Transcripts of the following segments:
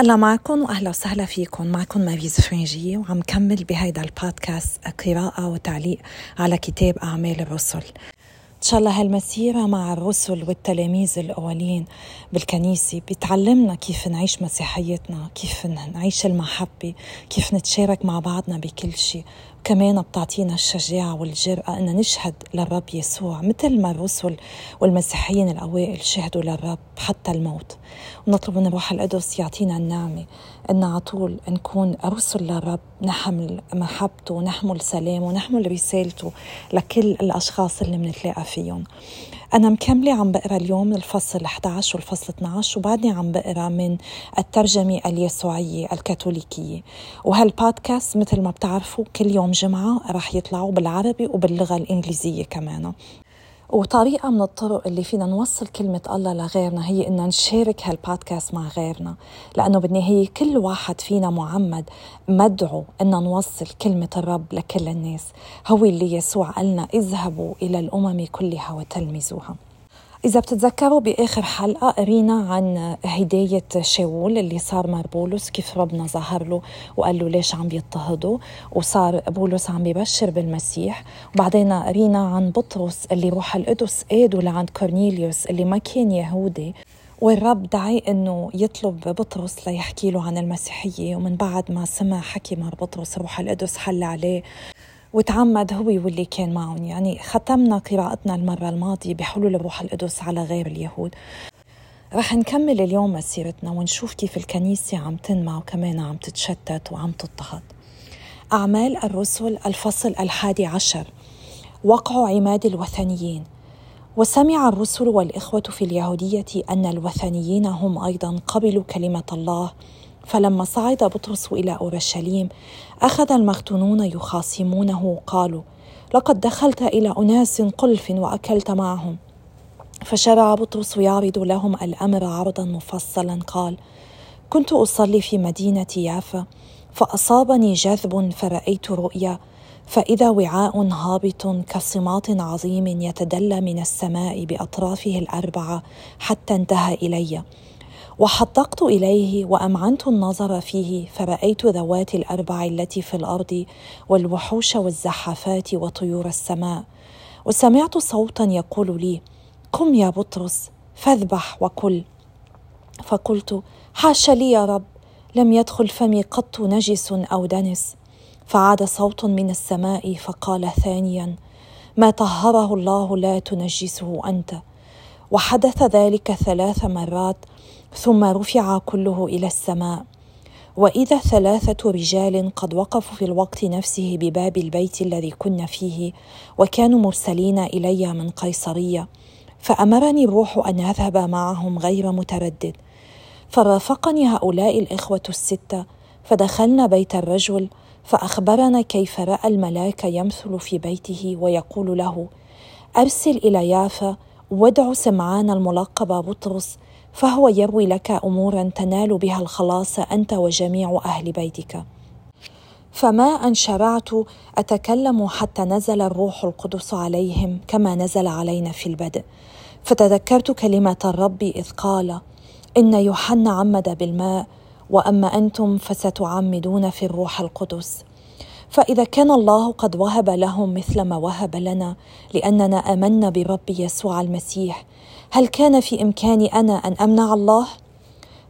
الله معكم وأهلا وسهلا فيكم. معكم ماريز فرنجي وعم كمل بهيدا البودكاست قراءة وتعليق على كتاب أعمال الرسل. إن شاء الله هالمسيرة مع الرسل والتلاميذ الأولين بالكنيسة بتعلمنا كيف نعيش مسيحيتنا كيف نعيش المحبة كيف نتشارك مع بعضنا بكل شيء. كمان بتعطينا الشجاعة والجرأة أن نشهد للرب يسوع مثل ما الرسل والمسيحيين الأوائل شهدوا للرب حتى الموت. ونطلب من الروح القدس يعطينا النعمة أن على طول نكون رسل للرب نحمل محبته ونحمل سلامه ونحمل رسالته لكل الأشخاص اللي بنتلاقى فيهم. أنا مكملة عم بقرأ اليوم الفصل 11 والفصل 12 وبعدني عم بقرأ من الترجمة اليسوعية الكاثوليكية. وهالبودكاست مثل ما بتعرفوا كل يوم جمعة رح يطلعوا بالعربي وباللغة الإنجليزية كمان. وطريقة من الطرق اللي فينا نوصل كلمة الله لغيرنا هي إن نشارك هالبودكاست مع غيرنا لأنه بالنهاية كل واحد فينا معمد مدعو إن نوصل كلمة الرب لكل الناس. هو اللي يسوع قالنا اذهبوا إلى الأمم كلها وتلمذوها. إذا بتتذكروا بآخر حلقة قرينا عن هداية شاول اللي صار مع بولس كيف ربنا ظهر له وقال له ليش عم بيضطهدوا وصار بولس عم بيبشر بالمسيح. وبعدين قرينا عن بطرس اللي روح القدس قاده لعند كورنيليوس اللي ما كان يهودي والرب دعي إنه يطلب بطرس ليحكي له عن المسيحية. ومن بعد ما سمع حكي مع بطرس روح القدس حل عليه. وتعمد هو واللي كان معهم. يعني ختمنا قراءتنا المرة الماضية بحلول الروح القدس على غير اليهود. رح نكمل اليوم مسيرتنا ونشوف كيف الكنيسة عم تنمى وكمان عم تتشتت وعم تضطهد. أعمال الرسل الفصل الحادي عشر. وقع عماد الوثنيين. وسمع الرسل والإخوة في اليهودية أن الوثنيين هم أيضا قبلوا كلمة الله فلما صعد بطرس إلى أورشليم أخذ المختونون يخاصمونه قالوا لقد دخلت إلى أناس قلف وأكلت معهم. فشرع بطرس يعرض لهم الأمر عرضا مفصلا قال كنت أصلي في مدينة يافا فأصابني جذب فرأيت رؤيا فإذا وعاء هابط كصماط عظيم يتدلى من السماء بأطرافه الأربعة حتى انتهى إلي. وحدقت إليه وأمعنت النظر فيه فرايت ذوات الأربع التي في الأرض والوحوش والزحافات وطيور السماء. وسمعت صوتا يقول لي قم يا بطرس فاذبح وكل. فقلت حاش لي يا رب لم يدخل فمي قط نجس أو دنس. فعاد صوت من السماء فقال ثانيا ما طهره الله لا تنجسه أنت. وحدث ذلك ثلاث مرات ثم رفع كله إلى السماء. وإذا ثلاثة رجال قد وقفوا في الوقت نفسه بباب البيت الذي كنا فيه وكانوا مرسلين إلي من قيصرية فأمرني الروح أن أذهب معهم غير متردد. فرافقني هؤلاء الإخوة الستة فدخلنا بيت الرجل فأخبرنا كيف رأى الملاك يمثل في بيته ويقول له أرسل إلى يافا وادع سمعان الملقب بطرس فهو يروي لك امورا تنال بها الخلاص أنت وجميع أهل بيتك. فما أن شرعت أتكلم حتى نزل الروح القدس عليهم كما نزل علينا في البدء. فتذكرت كلمة الرب إذ قال إن يوحنا عمد بالماء وأما أنتم فستعمدون في الروح القدس. فإذا كان الله قد وهب لهم مثل ما وهب لنا لأننا آمنا برب يسوع المسيح هل كان في إمكاني أنا أن أمنع الله؟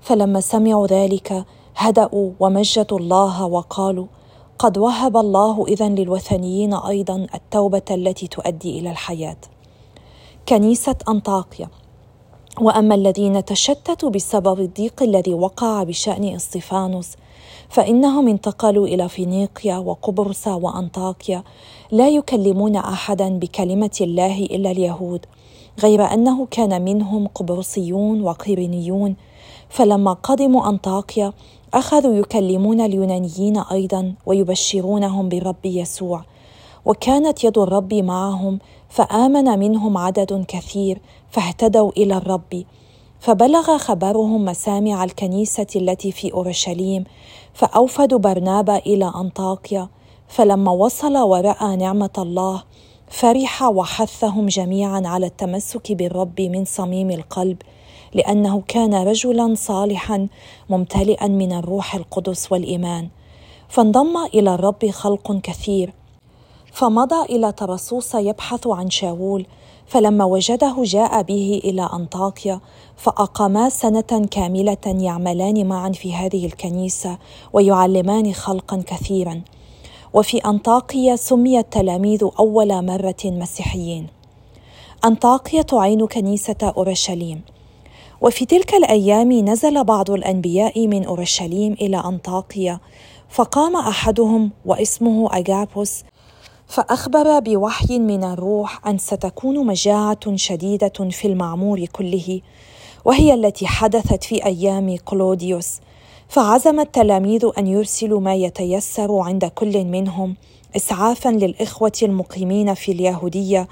فلما سمعوا ذلك هدأوا ومجدوا الله وقالوا قد وهب الله اذا للوثنيين أيضا التوبة التي تؤدي إلى الحياة. كنيسة أنطاكيا. وأما الذين تشتتوا بسبب الضيق الذي وقع بشأن اسطفانوس فإنهم انتقلوا إلى فينيقيا وقبرص وأنطاكيا لا يكلمون احدا بكلمة الله إلا اليهود. غير أنه كان منهم قبرصيون وقيرينيون فلما قدموا أنطاكيا أخذوا يكلمون اليونانيين أيضا ويبشرونهم بالرب يسوع. وكانت يد الرب معهم فآمن منهم عدد كثير فاهتدوا إلى الرب. فبلغ خبرهم مسامع الكنيسة التي في أورشليم فأوفدوا برنابا إلى أنطاكيا. فلما وصل ورأى نعمة الله فرح وحثهم جميعا على التمسك بالرب من صميم القلب لأنه كان رجلا صالحا ممتلئا من الروح القدس والإيمان. فانضم إلى الرب خلق كثير. فمضى إلى ترسوس يبحث عن شاول فلما وجده جاء به إلى أنطاكيا فأقاما سنة كاملة يعملان معا في هذه الكنيسة ويعلمان خلقا كثيرا. وفي انطاكيا سمي التلاميذ أول مرة مسيحيين. انطاكيا تعين كنيسة أورشليم. وفي تلك الأيام نزل بعض الأنبياء من أورشليم إلى انطاكيا فقام أحدهم واسمه أجابوس فأخبر بوحي من الروح أن ستكون مجاعة شديدة في المعمور كله وهي التي حدثت في أيام كلوديوس. فعزم التلاميذ أن يرسلوا ما يتيسر عند كل منهم اسعافا للإخوة المقيمين في اليهودية.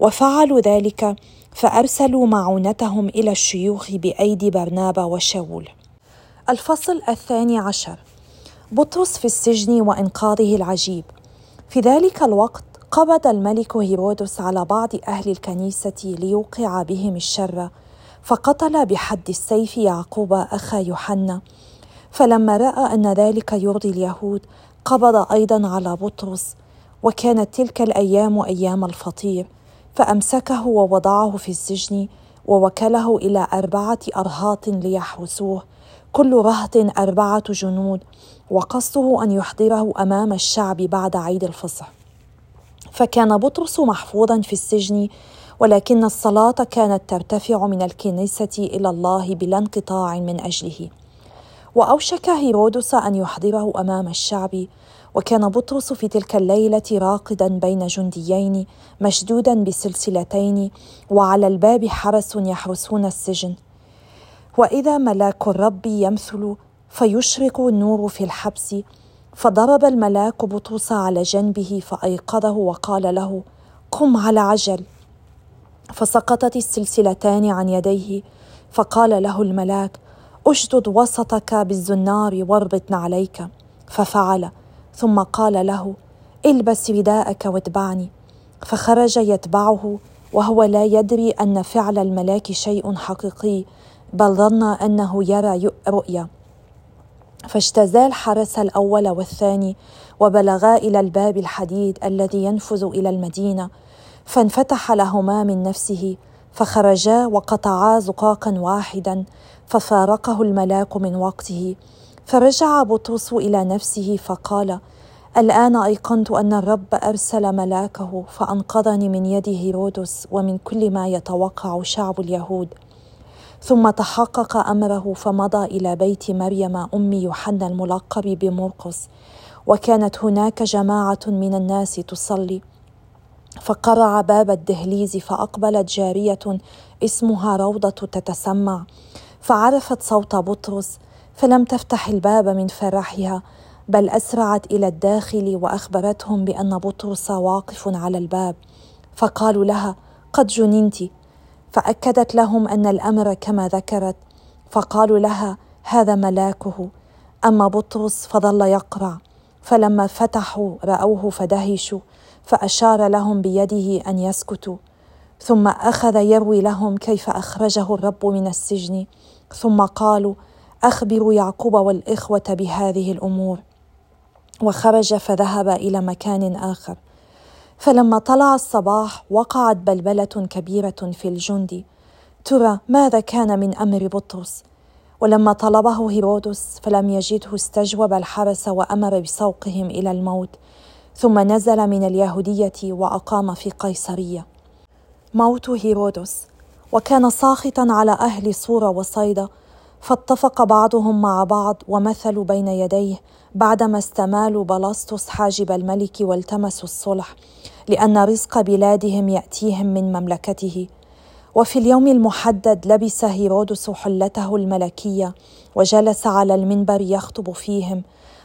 وفعلوا ذلك فأرسلوا معونتهم إلى الشيوخ بأيدي برنابا وشاول. الفصل الثاني عشر. بطرس في السجن وإنقاذه العجيب. في ذلك الوقت قبض الملك هيرودس على بعض أهل الكنيسة ليوقع بهم الشر فقتل بحد السيف يعقوب أخا يوحنا. فلما رأى أن ذلك يرضي اليهود قبض أيضا على بطرس وكانت تلك الأيام أيام الفطير فأمسكه ووضعه في السجن ووكله إلى أربعة أرهاط ليحرسوه كل رهط أربعة جنود وقصده أن يحضره أمام الشعب بعد عيد الفصح. فكان بطرس محفوظا في السجن ولكن الصلاة كانت ترتفع من الكنيسة إلى الله بلا انقطاع من أجله. وأوشك هيرودس أن يحضره أمام الشعب وكان بطرس في تلك الليلة راقدا بين جنديين مشدودا بسلسلتين وعلى الباب حرس يحرسون السجن. وإذا ملاك الرب يمثل فيشرق النور في الحبس فضرب الملاك بطرس على جنبه فأيقظه وقال له قم على عجل. فسقطت السلسلتان عن يديه فقال له الملاك أشدد وسطك بالزنار واربط عليك. ففعل ثم قال له البس رداءك واتبعني. فخرج يتبعه وهو لا يدري أن فعل الملاك شيء حقيقي بل ظن أنه يرى رؤيا. فاجتازا الحرس الأول والثاني وبلغا إلى الباب الحديد الذي ينفذ إلى المدينة. فانفتح لهما من نفسه فخرجا وقطعا زقاقا واحدا ففارقه الملاك من وقته. فرجع بطرس إلى نفسه فقال الآن أيقنت أن الرب أرسل ملاكه فأنقذني من يد هيرودس ومن كل ما يتوقع شعب اليهود. ثم تحقق أمره فمضى إلى بيت مريم أم يوحنا الملقب بمرقس وكانت هناك جماعة من الناس تصلي. فقرع باب الدهليز فأقبلت جارية اسمها روضة تتسمع. فعرفت صوت بطرس فلم تفتح الباب من فرحها بل أسرعت إلى الداخل وأخبرتهم بأن بطرس واقف على الباب. فقالوا لها قد جننت فأكدت لهم أن الأمر كما ذكرت. فقالوا لها هذا ملاكه أما بطرس فظل يقرع. فلما فتحوا رأوه فدهشوا. فأشار لهم بيده أن يسكتوا ثم أخذ يروي لهم كيف أخرجه الرب من السجن ثم قالوا أخبروا يعقوب والإخوة بهذه الأمور. وخرج فذهب إلى مكان آخر. فلما طلع الصباح وقعت بلبلة كبيرة في الجند. ترى ماذا كان من أمر بطرس؟ ولما طلبه هيرودس فلم يجده استجوب الحرس وأمر بسوقهم إلى الموت. ثم نزل من اليهودية وأقام في قيصرية. موت هيرودس. وكان ساخطا على أهل صورة وصيدا فاتفق بعضهم مع بعض ومثلوا بين يديه بعدما استمالوا بلاسطس حاجب الملك والتمسوا الصلح لأن رزق بلادهم يأتيهم من مملكته. وفي اليوم المحدد لبس هيرودس حلته الملكية وجلس على المنبر يخطب فيهم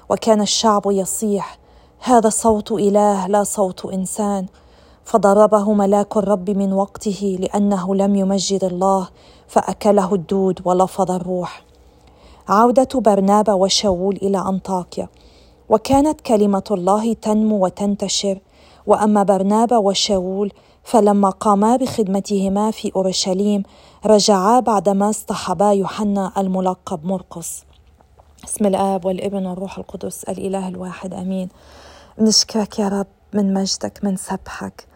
وكان الشعب يصيح هذا صوت إله لا صوت إنسان. فضربه ملاك الرب من وقته لأنه لم يمجد الله فأكله الدود ولفظ الروح. عودة برنابا وشاول إلى أنطاكيا. وكانت كلمة الله تنمو وتنتشر. وأما برنابا وشاول فلما قاما بخدمتهما في أورشليم رجعا بعدما اصطحبا يوحنا الملقب مرقس اسم الآب والابن والروح القدس الإله الواحد آمين. نشكرك يا رب من مجدك من سبحك.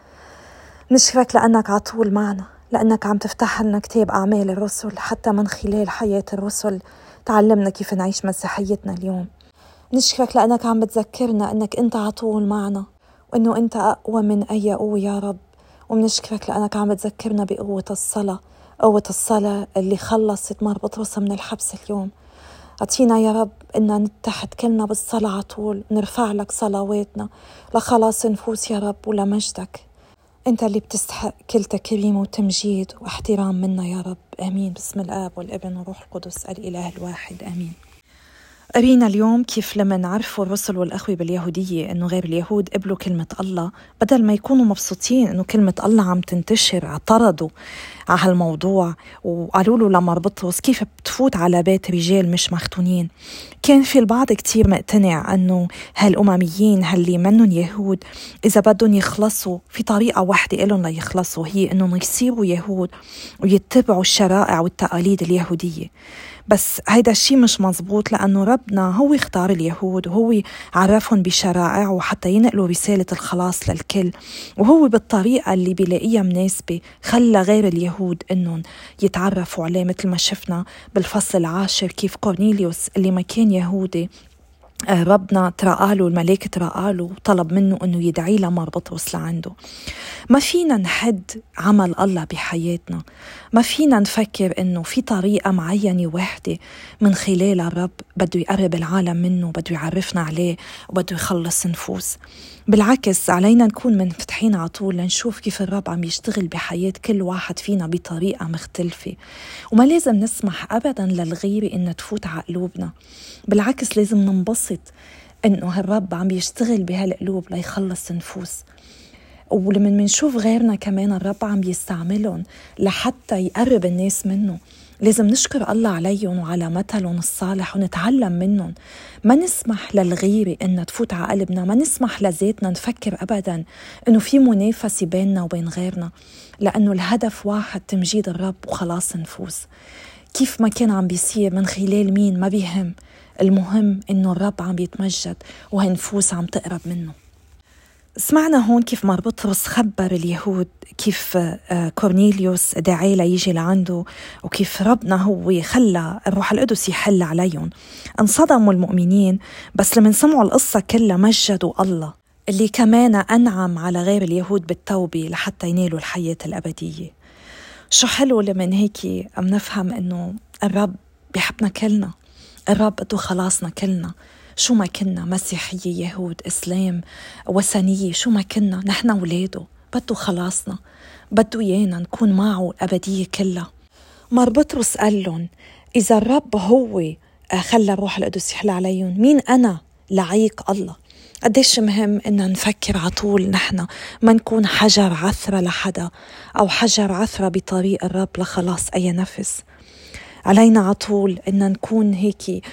نشكرك لأنك على طول معنا لأنك عم تفتح لنا كتاب أعمال الرسل حتى من خلال حياة الرسل تعلمنا كيف نعيش مسيحيتنا اليوم. نشكرك لأنك عم بتذكرنا إنك أنت على طول معنا وإنه أنت أقوى من أي قوة يا رب. وبنشكرك لأنك عم بتذكرنا بقوة الصلاة قوة الصلاة اللي خلصت مار بطرس من الحبس اليوم. أعطينا يا رب إن نتحد كلنا بالصلاة على طول نرفع لك صلواتنا. لخلاص نفوس يا رب ولمجدك أنت اللي بتستحق كل تكريم وتمجيد واحترام منا يا رب. آمين. بسم الآب والابن والروح القدس الإله الواحد. آمين. قرينا اليوم كيف لما نعرفوا الرسل والأخوة باليهودية إنه غير اليهود قبلوا كلمة الله بدل ما يكونوا مبسوطين إنه كلمة الله عم تنتشر اعترضوا. على هالموضوع وقالوا له لما بطرس كيف بتفوت على بيت رجال مش مختونين. كان في البعض كتير مقتنع أنه هالأمميين هاللي منن يهود إذا بدهم يخلصوا في طريقة واحدة إلهم ليخلصوا هي أنهم يصيروا يهود ويتبعوا الشرائع والتقاليد اليهودية. بس هيدا الشيء مش مزبوط لأنه ربنا هو اختار اليهود وهو عرفهم بشرائعه حتى ينقلوا رسالة الخلاص للكل. وهو بالطريقة اللي بيلاقيها مناسبة خلى غير اليهود أنهم يتعرفوا عليه مثل ما شفنا بالفصل العاشر كيف كورنيليوس اللي ما كان يهودي آه، ربنا ترقاله الملاك ترقاله وطلب منه إنه يدعي لمار بطرس لعنده ما فينا نحد عمل الله بحياتنا. ما فينا نفكر إنه في طريقة معينة واحدة من خلالها الرب بده يقرب العالم منه بده يعرفنا عليه وبده يخلص نفوس. بالعكس علينا نكون منفتحين على طول لنشوف كيف الرب عم يشتغل بحياة كل واحد فينا بطريقة مختلفة. وما لازم نسمح أبدا للغيرة إنها تفوت على قلوبنا. بالعكس لازم ننبسط إنه هالرب عم يشتغل بهالقلوب ليخلص نفوس ولما منشوف غيرنا كمان الرب عم يستعملهم لحتى يقرب الناس منه. لازم نشكر الله عليهم وعلى مثلهم الصالح ونتعلم منهم. ما نسمح للغيرة إنها تفوت على قلبنا. ما نسمح لذاتنا نفكر أبدا إنه في منافسة بيننا وبين غيرنا. لأنه الهدف واحد تمجيد الرب وخلاص نفوس كيف ما كان عم بيصير من خلال مين؟ ما بيهم. المهم إنه الرب عم يتمجد وهالنفوس عم تقرب منه. سمعنا هون كيف مار بطرس خبر اليهود كيف آه، كورنيليوس دعاه ليجي لعنده وكيف ربنا هو خلى الروح القدس يحل عليهم. انصدموا المؤمنين بس لما سمعوا القصة كلها مجدوا الله اللي كمان أنعم على غير اليهود بالتوبة لحتى ينالوا الحياة الأبدية. شو حلو لمن هيك عم نفهم إنه الرب بيحبنا كلنا. الرب بده خلاصنا كلنا. شو ما كنا مسيحية يهود إسلام وثنية شو ما كنا. نحن ولاده. بده خلاصنا. بده إيانا نكون معه الأبدية كلها. مار بطرس قال لهم إذا الرب هو خلى الروح القدس يحل عليهم مين أنا لعيق الله؟ قديش مهم إن نفكر على طول نحن. ما نكون حجر عثرة لحدا أو حجر عثرة بطريق الرب لخلاص أي نفس. علينا على طول إن نكون هيك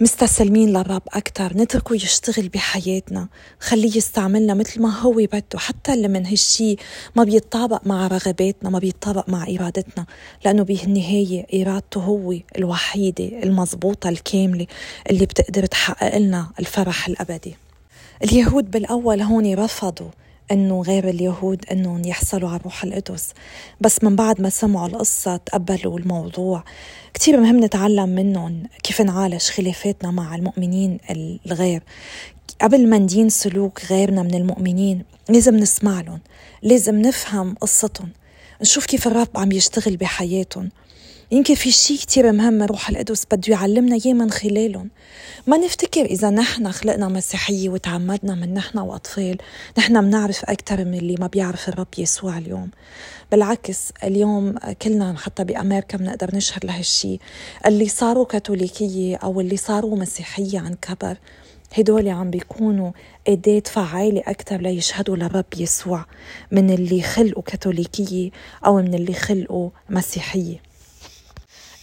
مستسلمين للرب أكتر نتركه يشتغل بحياتنا خليه يستعملنا مثل ما هو بده حتى اللي من هالشي ما بيتطابق مع رغباتنا ما بيتطابق مع إرادتنا لأنه بالنهاية إرادته هو الوحيدة المضبوطة الكاملة اللي بتقدر تحقق لنا الفرح الأبدي. اليهود بالأول هون رفضوا إنه غير اليهود إنهم يحصلوا على الروح القدس. بس من بعد ما سمعوا القصة تقبلوا الموضوع. كتير مهم نتعلم منهم كيف نعالج خلافاتنا مع المؤمنين الغير. قبل ما ندين سلوك غيرنا من المؤمنين لازم نسمع لهم لازم نفهم قصتهم نشوف كيف الرب عم يشتغل بحياتهم. يمكن في شيء كتير مهم روح القدس بده يعلمنا إياه من خلالهم. ما نفتكر إذا نحن خلقنا مسيحية وتعمدنا من نحن وأطفال نحن بنعرف أكثر من اللي ما بيعرف الرب يسوع اليوم. بالعكس اليوم كلنا حتى بأمريكا بنقدر نشهد لهالشيء اللي صاروا كاثوليكية أو اللي صاروا مسيحية عن كبر هدول عم بيكونوا أداة فعالة أكثر ليشهدوا للرب يسوع من اللي خلقوا كاثوليكية أو من اللي خلقوا مسيحية.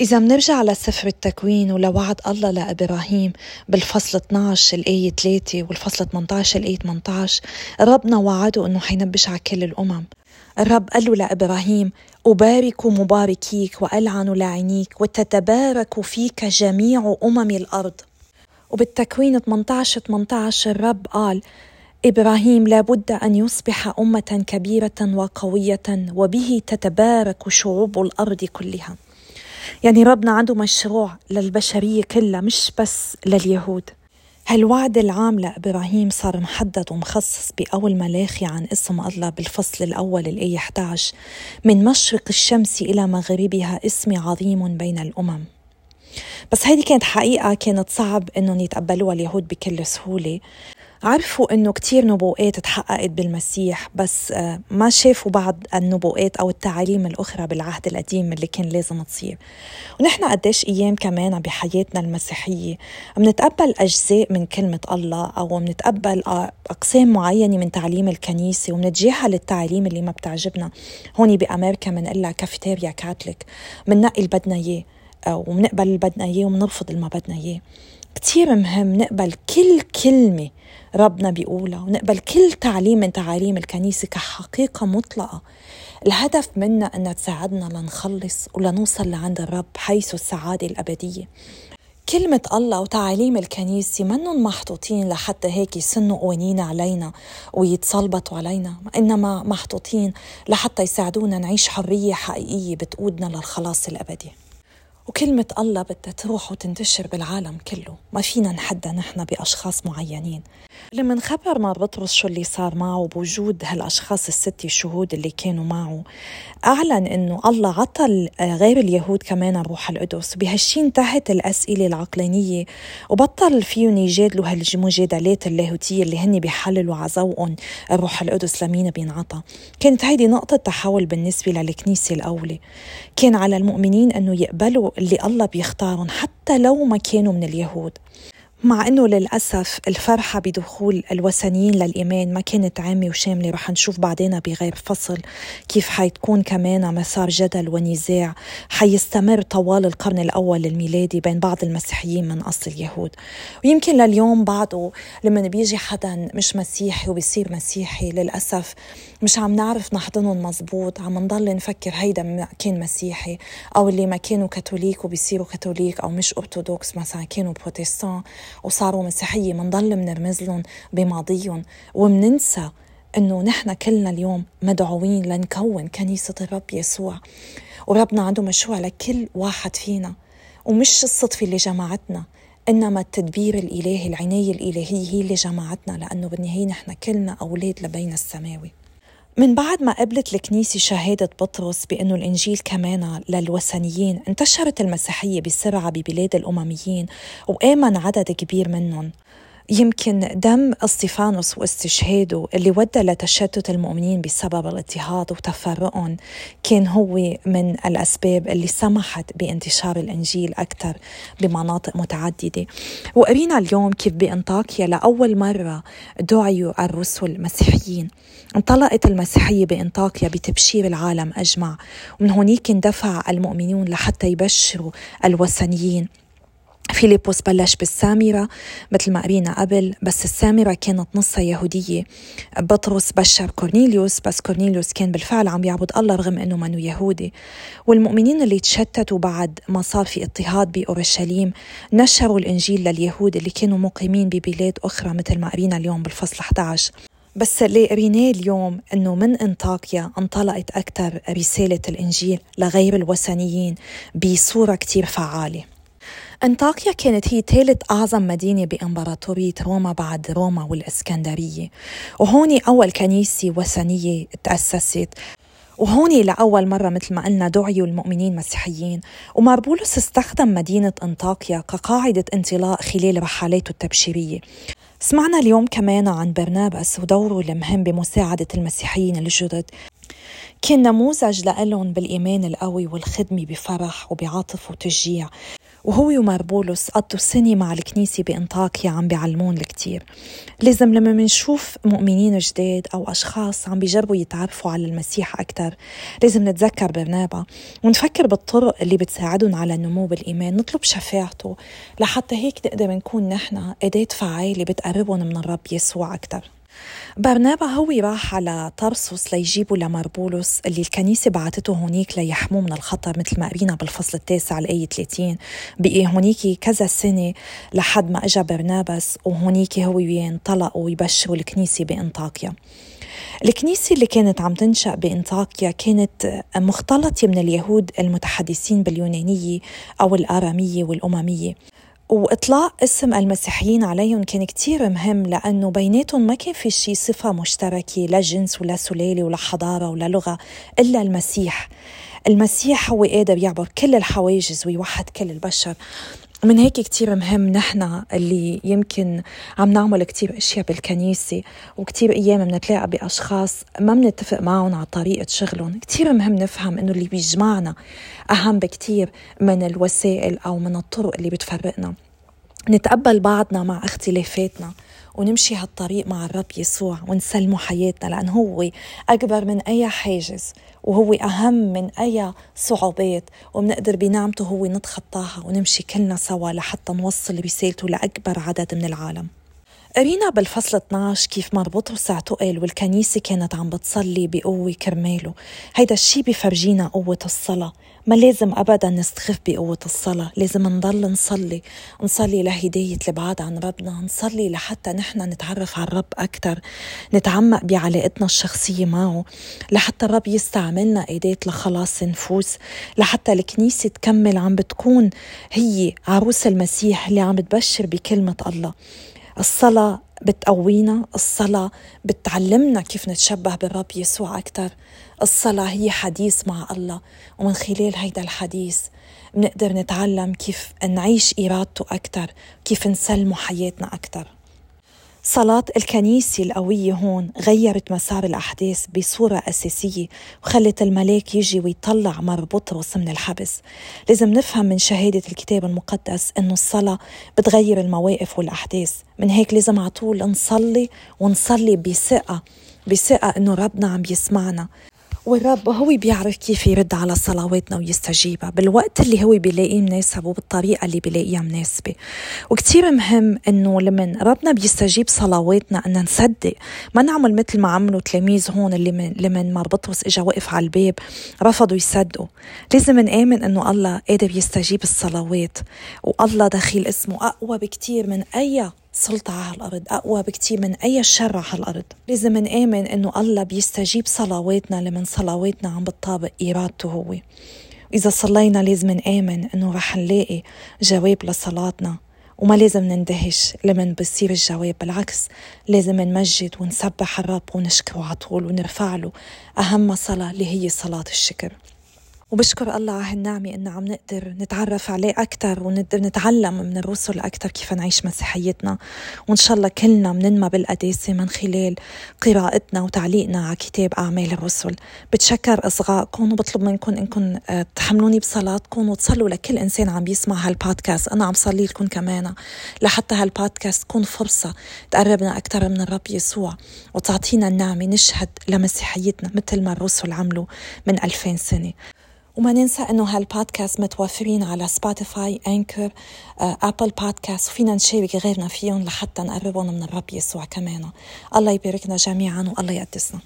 إذا منرجع لسفر التكوين ولوعد الله لإبراهيم بالفصل 12 الآية 3 والفصل 18 الآية 18 ربنا وعده إنه حينبش على كل الأمم. الرب قال له لإبراهيم أبارك مباركيك وألعن لاعنيك وتتبارك فيك جميع أمم الأرض. وبالتكوين 18 18 الرب قال إبراهيم لابد أن يصبح أمة كبيرة وقوية وبه تتبارك شعوب الأرض كلها. يعني ربنا عنده مشروع للبشرية كلها مش بس لليهود. هالوعد العام لإبراهيم صار محدد ومخصص بأول ملاخي عن اسم الله بالفصل الأول الآية 11 من مشرق الشمس إلى مغربها اسمي عظيم بين الأمم. بس هيدي كانت حقيقة كانت صعب إنهم يتقبلوها اليهود بكل سهولة. عرفوا إنه كتير نبوءات تحققت بالمسيح بس آه، ما شافوا بعض النبوءات أو التعاليم الأخرى بالعهد القديم اللي كان لازم تصير. ونحن قديش أيام كمان بحياتنا المسيحية بنتقبل أجزاء من كلمة الله أو بنتقبل آه، أقسام معينة من تعليم الكنيسة وبنتجاهل التعاليم اللي ما بتعجبنا. هون بأمريكا بنقول لها كافيتيريا كاتليك بننقي اللي بدنا إياه آه، وبنقبل اللي بدنا إياه وبنرفض اللي ما بدنا إياه. كتير مهم نقبل كل كلمة ربنا بيقولها ونقبل كل تعليم من تعاليم الكنيسة كحقيقة مطلقة. الهدف منا أنها تساعدنا لنخلص ولنوصل لعند الرب حيث السعادة الأبدية. كلمة الله وتعاليم الكنيسة منهم محطوطين لحتى هيك يسنوا قوانين علينا ويتصلبطوا علينا إنما محطوطين لحتى يساعدونا نعيش حرية حقيقية بتقودنا للخلاص الأبدي. وكلمة الله بدها تروح وتنتشر بالعالم كله. ما فينا نحدى نحن بأشخاص معينين. لما نخبر مع بطرس شو اللي صار معه بوجود هالأشخاص الستة الشهود اللي كانوا معه أعلن أنه الله عطى غير اليهود كمان الروح القدس. وبهالشي انتهت الأسئلة العقلانية وبطل فيهم يجادلوا هالمجادلات اللاهوتية اللي هن بيحللوا عزوقهم الروح القدس لمين بينعطى. كانت هيدي نقطة تحول بالنسبة للكنيسة الأولى. كان على المؤمنين أنه يقبلوا اللي الله بيختارهم حتى لو ما كانوا من اليهود. مع إنه للأسف الفرحة بدخول الوثنيين للإيمان ما كانت عامة وشاملة رح نشوف بعدين بغير فصل كيف حيتكون كمان مسار جدل ونزاع حيستمر طوال القرن الأول الميلادي بين بعض المسيحيين من أصل اليهود. ويمكن لليوم بعده لما بيجي حدا مش مسيحي وبيصير مسيحي للأسف مش عم نعرف نحضنهم مزبوط عم نضل نفكر هيدا كان مسيحي أو اللي ما كانوا كاثوليك وبيصيروا كاثوليك أو مش أرثوذكس مثلا كانوا بروتستان وصاروا مسيحية منضل منرمز لهم بماضيهم. ومننسى إنه نحن كلنا اليوم مدعوين لنكون كنيسة الرب يسوع. وربنا عنده مشروع لكل واحد فينا. ومش الصدفة اللي جمعتنا إنما التدبير الإلهي العناية الإلهية هي اللي جمعتنا لأنه بالنهاية نحن كلنا أولاد لبين السماوي. من بعد ما قبلت الكنيسة شهادة بطرس بأنه الإنجيل كمان للوثنيين انتشرت المسيحية بسرعة ببلاد الأمميين وآمن عدد كبير منهم. يمكن دم اسطفانوس واستشهاده اللي ودى لتشتت المؤمنين بسبب الاضطهاد وتفرقهم كان هو من الأسباب اللي سمحت بانتشار الإنجيل أكثر بمناطق متعددة. وقرينا اليوم كيف بأنطاكيا لأول مرة دعيوا الرسل مسيحيين انطلقت المسيحية بأنطاكيا بتبشير العالم أجمع. ومن هونيك اندفع المؤمنون لحتى يبشروا الوثنيين. فيليبوس بلش بالسامرة مثل ما قرينا قبل بس السامرة كانت نصها يهودية. بطرس بشر كورنيليوس بس كورنيليوس كان بالفعل عم يعبد الله رغم إنه منه يهودي. والمؤمنين اللي تشتتوا بعد ما صار في اضطهاد بأورشليم نشروا الإنجيل لليهود اللي كانوا مقيمين ببلاد أخرى مثل ما قرينا اليوم بالفصل 11 بس اللي قريناه اليوم إنه من أنطاكيا انطلقت أكثر رسالة الإنجيل لغير الوثنيين بصورة كتير فعالة. أنطاكيا كانت هي ثالث أعظم مدينة بإمبراطورية روما بعد روما والإسكندرية. وهون أول كنيسة وثنية تأسست. وهون لأول مرة مثل ما قلنا دعيوا المؤمنين مسيحيين. ومار بولس استخدم مدينة أنطاكيا كقاعدة انطلاق خلال رحلاته التبشيرية. سمعنا اليوم كمان عن برنابس ودوره المهم بمساعدة المسيحيين الجدد كان نموذج لهم بالإيمان القوي والخدمة بفرح وبعاطف وتشجيع. وهو ومار بولس قضوا سنة مع الكنيسة بإنطاكيا عم بيعلمون الكتير. لازم لما منشوف مؤمنين جداد أو أشخاص عم بيجربوا يتعرفوا على المسيح أكثر لازم نتذكر برنابا ونفكر بالطرق اللي بتساعدهم على النمو بالإيمان نطلب شفاعته. لحتى هيك نقدر نكون نحن أداة فعالة بتقربهم من الرب يسوع أكثر برنابا هو راح على طرسوس ليجيبوا لمربولوس اللي الكنيسة بعتته هونيك ليحموه من الخطر مثل ما قرينا بالفصل التاسع الآية 30 بقي هونيك كذا سنة لحد ما اجى برنابس وهونيك هو انطلقوا يبشروا الكنيسة بإنطاكيا. الكنيسة اللي كانت عم تنشأ بإنطاكيا كانت مختلطة من اليهود المتحدثين باليونانية أو الآرامية والأممية. وإطلاق اسم المسيحيين عليهم كان كتير مهم لأنه بيناتهم ما كان في شي صفة مشتركة لا جنس ولا سلالة ولا حضارة ولا لغة إلا المسيح. المسيح هو قادر يعبر كل الحواجز ويوحد كل البشر. من هيك كتير مهم نحن اللي يمكن عم نعمل كتير أشياء بالكنيسة وكتير أيام بنتلاقى بأشخاص ما بنتفق معهم على طريقة شغلهم. كتير مهم نفهم إنه اللي بيجمعنا أهم بكتير من الوسائل أو من الطرق اللي بتفرقنا. نتقبل بعضنا مع اختلافاتنا. ونمشي هالطريق مع الرب يسوع ونسلمه حياتنا لأنه هو أكبر من أي حاجز وهو أهم من أي صعوبات وبنقدر بنعمته هو نتخطاها ونمشي كلنا سوا لحتى نوصل رسالته لأكبر عدد من العالم. قرينا بالفصل 12 كيف مربوط اعتقل والكنيسة كانت عم بتصلي بقوة كرماله. هيدا الشي بفرجينا قوة الصلاة. ما لازم أبدا نستخف بقوة الصلاة. لازم نضل نصلي. نصلي لهداية البعاد عن ربنا. نصلي لحتى نحن نتعرف على الرب أكثر نتعمق بعلاقتنا الشخصية معه. لحتى الرب يستعملنا أداة لخلاص النفوس لحتى الكنيسة تكمل عم بتكون هي عروس المسيح اللي عم بتبشر بكلمة الله. الصلاة بتقوينا. الصلاة بتعلمنا كيف نتشبه بالرب يسوع أكثر الصلاة هي حديث مع الله ومن خلال هيدا الحديث بنقدر نتعلم كيف نعيش إرادته أكثر كيف نسلمه حياتنا أكثر صلاة الكنيسة القوية هون غيرت مسار الأحداث بصورة أساسية وخلت الملاك يجي ويطلع مر بطرس من الحبس. لازم نفهم من شهادة الكتاب المقدس أنه الصلاة بتغير المواقف والأحداث. من هيك لازم على طول نصلي ونصلي بثقة بثقة أنه ربنا عم يسمعنا. والرب هو بيعرف كيف يرد على صلواتنا ويستجيبها. بالوقت اللي هو بيلاقيه مناسب وبالطريقة اللي بيلاقيها مناسبة. وكتير مهم إنه لمن ربنا بيستجيب صلواتنا إن نصدق. ما نعمل مثل ما عملوا تلاميذ هون اللي من لمن مار بطرس إجا وقف على الباب رفضوا يصدقوا. لازم نآمن إنه الله قادر يستجيب الصلوات. والله دخيل اسمه أقوى بكتير من أي سلطة على الأرض أقوى بكتير من أي شر على الأرض. لازم نآمن إنه الله بيستجيب صلواتنا لمن صلواتنا عم بتطابق إرادته هو. إذا صلينا لازم نآمن إنه رح نلاقي جواب لصلاتنا. وما لازم نندهش لمن بصير الجواب بالعكس لازم نمجد ونسبح الرب ونشكره على طول ونرفع له أهم صلاة اللي هي صلاة الشكر. وبشكر الله على هالنعمة إنه عم نقدر نتعرف عليه أكثر ونقدر نتعلم من الرسل أكثر كيف نعيش مسيحيتنا. وإن شاء الله كلنا مننمى بالقداسة من خلال قراءتنا وتعليقنا على كتاب أعمال الرسل. بتشكر إصغائكم وبطلب منكم إنكم آه، تحملوني بصلاتكم وتصلوا لكل إنسان عم بيسمع هالبودكاست. أنا عم صلي لكم كمان لحتى هالبودكاست تكون فرصة تقربنا أكثر من الرب يسوع وتعطينا النعمة نشهد لمسيحيتنا مثل ما الرسل عملوا من ألفين سنة. وما ننسى إنه هالبودكاست متوفرين على Spotify Anchor Apple Podcasts وفينا نشارك غيرنا فيهم لحتى نقربهم من الرب يسوع كمان. الله يباركنا جميعا والله يقدسنا.